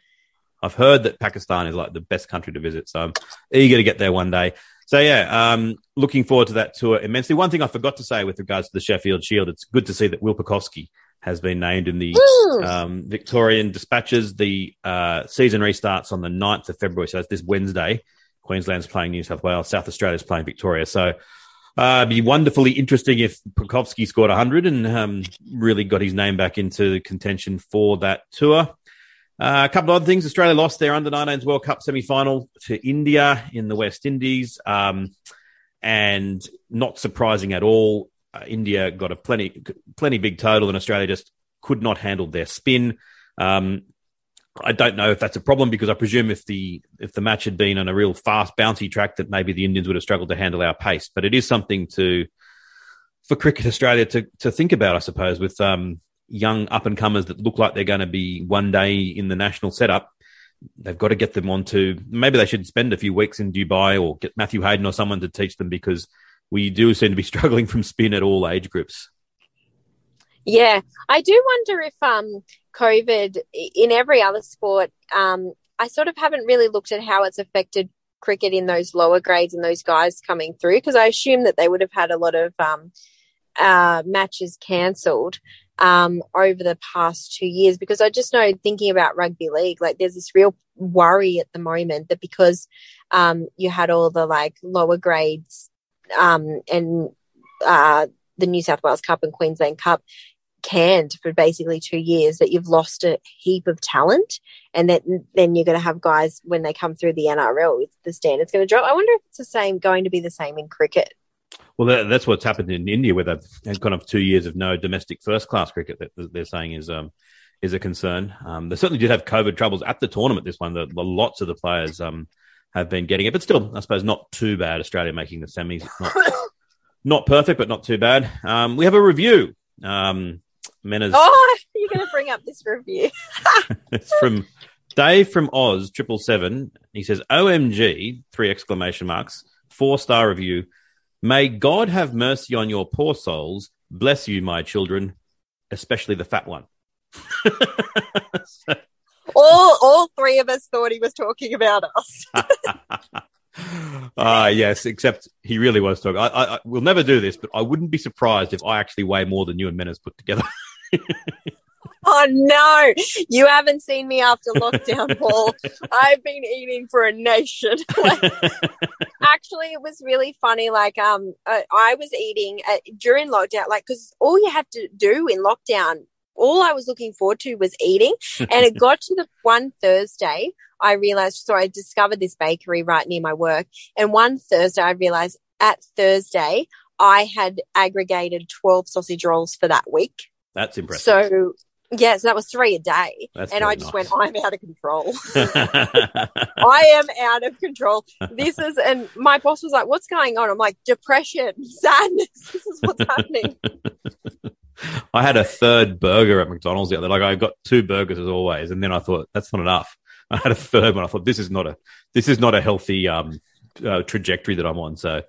I've heard that Pakistan is like the best country to visit, so I'm eager to get there one day. So yeah, um, looking forward to that tour immensely. One thing I forgot to say with regards to the Sheffield Shield, it's good to see that Will Pucovski has been named in the um, Victorian Dispatches. The uh, season restarts on the 9th of February, so that's this Wednesday. Queensland's playing New South Wales, South Australia's playing Victoria. So uh, it'd be wonderfully interesting if Pucovski scored 100 and um, really got his name back into contention for that tour. Uh, a couple of other things. Australia lost their under 19s World Cup semi final to India in the West Indies. Um, and not surprising at all, uh, India got a plenty, plenty big total, and Australia just could not handle their spin. Um, I don't know if that's a problem because I presume if the if the match had been on a real fast, bouncy track, that maybe the Indians would have struggled to handle our pace. But it is something to for Cricket Australia to to think about, I suppose, with um, young up and comers that look like they're going to be one day in the national setup. They've got to get them onto. Maybe they should spend a few weeks in Dubai or get Matthew Hayden or someone to teach them because we do seem to be struggling from spin at all age groups. Yeah, I do wonder if um COVID in every other sport, um, I sort of haven't really looked at how it's affected cricket in those lower grades and those guys coming through because I assume that they would have had a lot of um, uh, matches cancelled um, over the past two years because I just know thinking about rugby league, like there's this real worry at the moment that because um, you had all the like lower grades um, and uh, the New South Wales Cup and Queensland Cup canned for basically two years that you've lost a heap of talent and that then you're going to have guys when they come through the NRL the standards going to drop. I wonder if it's the same going to be the same in cricket. Well, that, that's what's happened in India, where they've gone off two years of no domestic first class cricket. That they're saying is um, is a concern. Um, they certainly did have COVID troubles at the tournament. This one, the, the lots of the players um, have been getting it, but still, I suppose not too bad. Australia making the semis, not, not perfect, but not too bad. Um, we have a review. Um, Menners, Oh, you're going to bring up this review. it's from Dave from Oz triple seven. He says, "OMG!" Three exclamation marks. Four star review. May God have mercy on your poor souls. Bless you, my children, especially the fat one. three of us thought he was talking about us. Ah, yes, except he really was talking. I, I, I, we'll never do this, but I wouldn't be surprised if I actually weigh more than you and Menners put together. Oh no, you haven't seen me after lockdown, Paul. I've been eating for a nation. Like, actually, it was really funny. Like, um, I, I was eating uh, during lockdown, like, because all you have to do in lockdown, all I was looking forward to was eating. And it got to the one Thursday, I realized, so I discovered this bakery right near my work. And one Thursday, I realized at Thursday, I had aggregated 12 sausage rolls for that week. That's impressive. So, yes, that was three a day. That's and I just nice. went, I'm out of control. I am out of control. This is, and my boss was like, What's going on? I'm like, Depression, sadness. This is what's happening. I had a third burger at McDonald's the other. Like I got two burgers as always, and then I thought that's not enough. I had a third one. I thought this is not a this is not a healthy um, uh, trajectory that I'm on. So yes,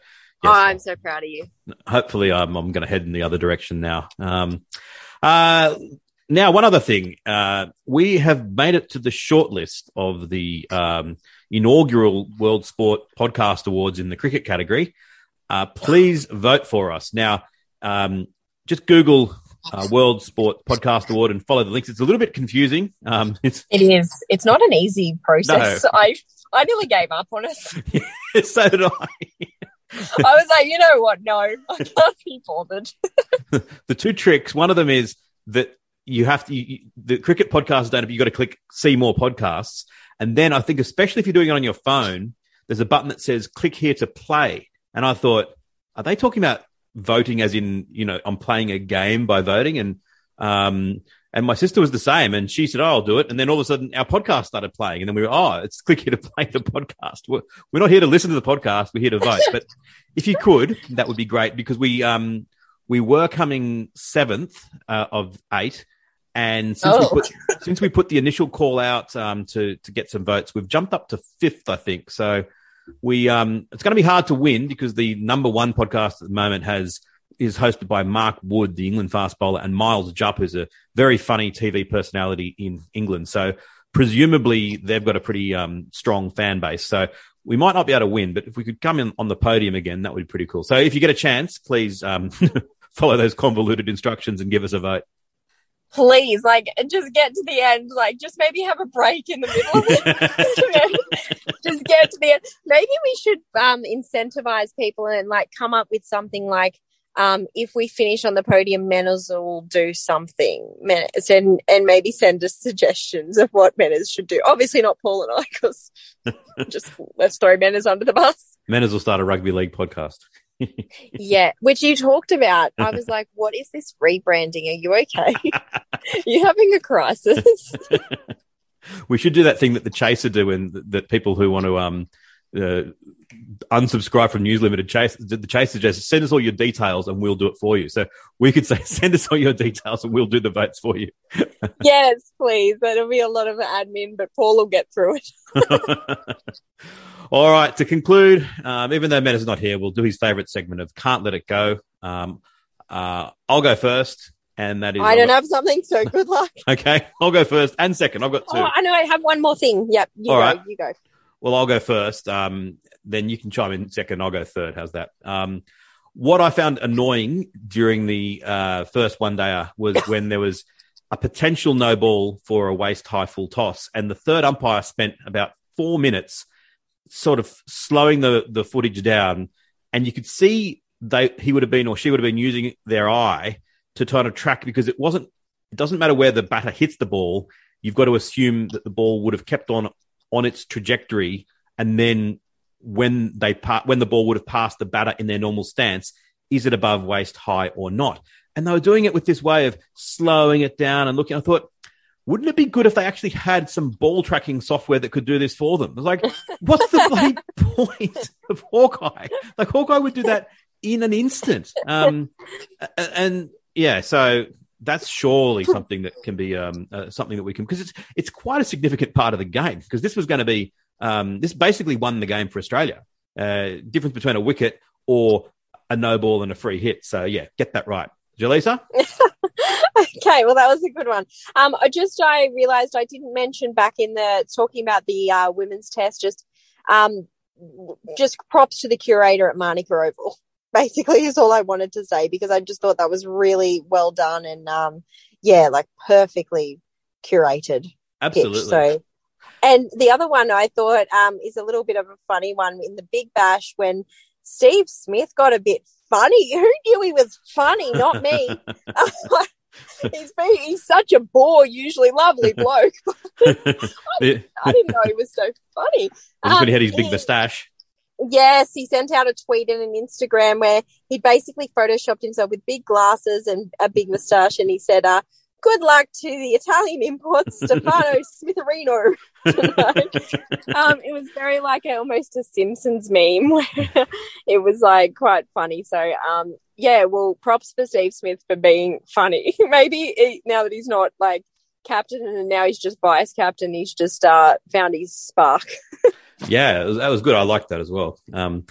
Oh, I'm so proud of you. hopefully I'm, I'm going to head in the other direction now. Um, uh, now, one other thing, uh, we have made it to the shortlist of the um, inaugural World Sport Podcast Awards in the cricket category. Uh, please vote for us. Now, um, just Google uh, World Sport Podcast Award and follow the links. It's a little bit confusing. Um, it's It is. It's not an easy process. No. I I nearly gave up on it. so did I. I was like, you know what? No, I can't be bothered. the two tricks. One of them is that you have to. You, the cricket podcast don't. You got to click see more podcasts, And then I think, especially if you're doing it on your phone, there's a button that says click here to play. And I thought, are they talking about voting as in, you know, I'm playing a game by voting? And, um, and my sister was the same, and she said, "Oh, I'll do it." And then all of a sudden, our podcast started playing, and then we were, "Oh, it's click here to play the podcast." We're, we're not here to listen to the podcast; we're here to vote. but if you could, that would be great because we um we were coming seventh uh, of eight, and since Oh. we put since we put the initial call out um to to get some votes, we've jumped up to fifth, I think. So we um it's going to be hard to win because the number one podcast at the moment has is hosted by Mark Wood, the England fast bowler, and Miles Jupp, who's a very funny TV personality in England. So presumably they've got a pretty um, strong fan base. So we might not be able to win, but if we could come in on the podium again, that would be pretty cool. So if you get a chance, please um, follow those convoluted instructions and give us a vote. Please, like, just get to the end. Like, just maybe have a break in the middle of it. just get to the end. Maybe we should um, incentivize people and like come up with something like, um, if we finish on the podium, Menners will do something. Men- send and maybe send us suggestions of what Menners should do. Obviously, not Paul and I, because just let's throw Menners under the bus. Menners will start a rugby league podcast. Yeah, which you talked about. I was like, what is this rebranding? Are you okay? you having a crisis? we should do that thing that the Chaser do, and that people who want to um, uh, unsubscribe from News Limited Chase, the Chaser just send us all your details and we'll do it for you. So we could say, send us all your details and we'll do the votes for you. yes, please. That'll be a lot of admin, but Paul will get through it. All right. To conclude, um, even though Metta's not here, we'll do his favorite segment of "Can't Let It Go." Um, uh, I'll go first, and that is I don't have something, so good luck. Okay, I'll go first and second. I've got two. Oh, I know. I have one more thing. Yep, you All go. right. You go. Well, I'll go first. Um, then you can chime in second. I'll go third. How's that? Um, what I found annoying during the uh, first one dayer was when there was a potential no ball for a waist high full toss, and the third umpire spent about four minutes sort of slowing the the footage down, and you could see they he would have been or she would have been using their eye to try to track because it wasn't. It doesn't matter where the batter hits the ball. You've got to assume that the ball would have kept on on its trajectory, and then when they pa- when the ball would have passed the batter in their normal stance, is it above waist high or not? And they were doing it with this way of slowing it down and looking. I thought, wouldn't it be good if they actually had some ball tracking software that could do this for them? I was like, what's the point of Hawkeye? Like Hawkeye would do that in an instant. Um, a- and yeah, so that's surely something that can be um, uh, something that we can because it's it's quite a significant part of the game because this was going to be um, this basically won the game for Australia. Uh, difference between a wicket or a no ball and a free hit. So yeah, get that right, Jelisa. okay, well, that was a good one. Um, I just I realised I didn't mention back in the talking about the uh, women's test. Just, um, just props to the curator at Manuka Oval. Basically, is all I wanted to say because I just thought that was really well done and um, yeah, like perfectly curated. pitch. Absolutely. So, and the other one I thought um, is a little bit of a funny one in the Big Bash when Steve Smith got a bit funny. Who knew he was funny? Not me. he's been, he's such a bore, usually lovely bloke. Yeah. I didn't know he was so funny. Just when he had Um, his big moustache. Yes, he sent out a tweet and an Instagram where he basically photoshopped himself with big glasses and a big moustache, and he said, uh, "Good luck to the Italian import Stefano Smitherino." tonight." um, it was very like a, almost a Simpsons meme where it was like quite funny. So, um, yeah, well, props for Steve Smith for being funny. Maybe he, now that he's not like captain and now he's just vice captain, he's just uh, found his spark. Yeah, was, that was good. I liked that as well. Um,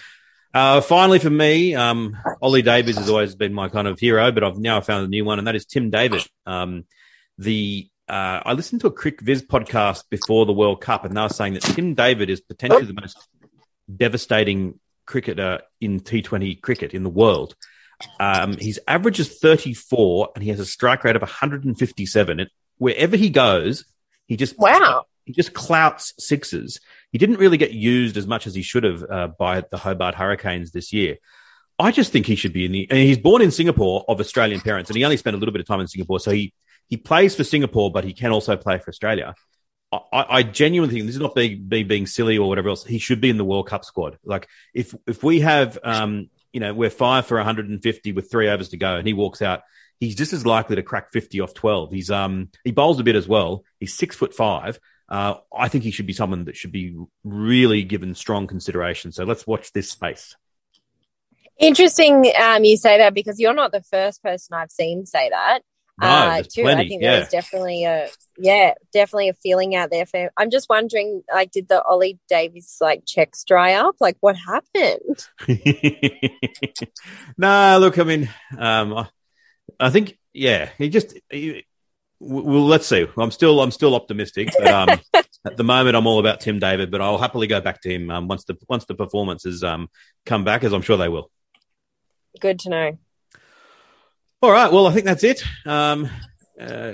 uh, finally, for me, um, Ollie Davies has always been my kind of hero, but I've now found a new one, and that is Tim David. Um, the uh, I listened to a CricViz podcast before the World Cup, and they were saying that Tim David is potentially the most devastating cricketer in T20 cricket in the world. Um, his average is 34, and he has a strike rate of 157. And wherever he goes, he just Wow. he just clouts sixes. He didn't really get used as much as he should have uh, by the Hobart Hurricanes this year. I just think he should be in the. And he's born in Singapore of Australian parents, and he only spent a little bit of time in Singapore, so he he plays for Singapore, but he can also play for Australia. I, I genuinely think this is not being, be being silly or whatever else. He should be in the World Cup squad. Like if if we have, um, you know, we're five for 150 with three overs to go, and he walks out, he's just as likely to crack 50 off 12. He's um he bowls a bit as well. He's six foot five. Uh, I think he should be someone that should be really given strong consideration. So let's watch this space. Interesting, um, you say that because you're not the first person I've seen say that. No, uh, too. plenty, I think yeah. there's definitely a yeah, definitely a feeling out there for. I'm just wondering, like, did the Ollie Davies like checks dry up? Like, what happened? no, look, I mean, um, I- I think, yeah, he just, he, well, let's see. I'm still, I'm still optimistic. But, um, at the moment, I'm all about Tim David, but I'll happily go back to him um, once the once the performances um, come back, as I'm sure they will. Good to know. All right. Well, I think that's it. Um, uh,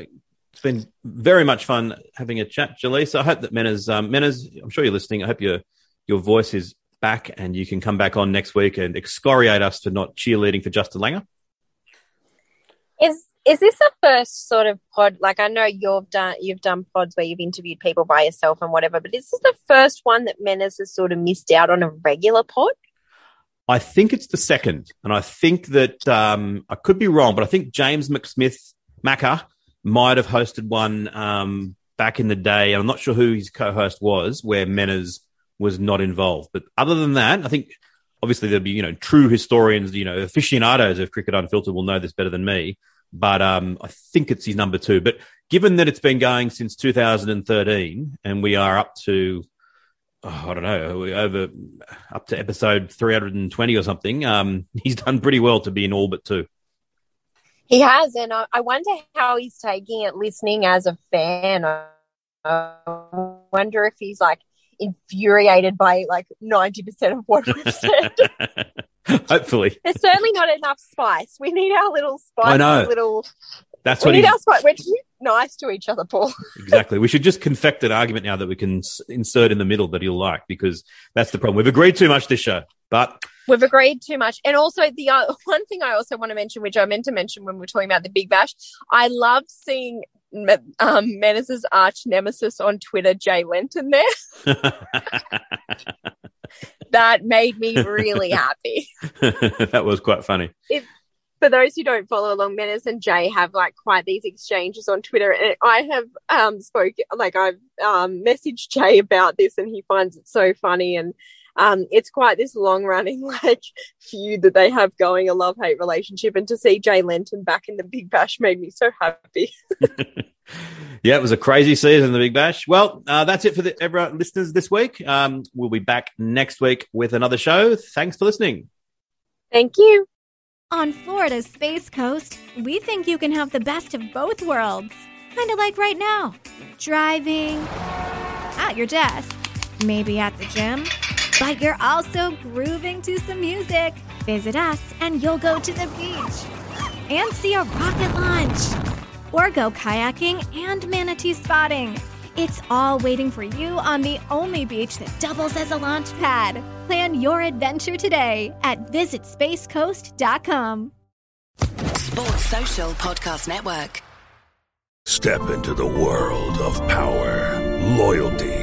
it's been very much fun having a chat, Jelisa. I hope that Menners, um, Menners, I'm sure you're listening. I hope your your voice is back and you can come back on next week and excoriate us for not cheerleading for Justin Langer. Is is this the first sort of pod? Like, I know you've done you've done pods where you've interviewed people by yourself and whatever, but is this the first one that Menners has sort of missed out on a regular pod? I think it's the second, and I think that um, I could be wrong, but I think James McSmith Macca might have hosted one um, back in the day. I'm not sure who his co-host was, where Menners was not involved. But other than that, I think obviously there'll be you know true historians, you know aficionados of cricket unfiltered will know this better than me. But um, I think it's his number two. But given that it's been going since 2013, and we are up to oh, I don't know, we over up to episode 320 or something. Um, he's done pretty well to be in all but two. He has, and I, wonder how he's taking it listening as a fan. I, I wonder if he's like infuriated by like 90% of what we've said. Hopefully, There's certainly not enough spice. We need our little spice. I know. Little, that's we what need he our spice. We're too nice to each other, Paul. exactly. We should just confect an argument now that we can insert in the middle that he'll like because that's the problem. We've agreed too much this show, but We've agreed too much. And also, the uh, one thing I also want to mention, which I meant to mention when we were talking about the Big Bash, I love seeing um, Menners's arch nemesis on Twitter, Jay Lenton, there. That made me really happy. that was quite funny. For those who don't follow along, Menners and Jay have like quite these exchanges on Twitter, and I have um spoke like I've um messaged Jay about this, and he finds it so funny, and um it's quite this long running like feud that they have going, a love hate relationship, and to see Jay Lenton back in the Big Bash made me so happy. Yeah, it was a crazy season, the Big Bash. Well, uh, that's it for the everyone listeners this week. Um, we'll be back next week with another show. Thanks for listening. Thank you. On Florida's Space Coast, we think you can have the best of both worlds. Kind of like right now. Driving, at your desk, maybe at the gym, but you're also grooving to some music. Visit us and you'll go to the beach and see a rocket launch. Or go kayaking and manatee spotting. It's all waiting for you on the only beach that doubles as a launch pad. Plan your adventure today at visitspacecoast.com. Sports Social Podcast Network. Step into the world of power, loyalty,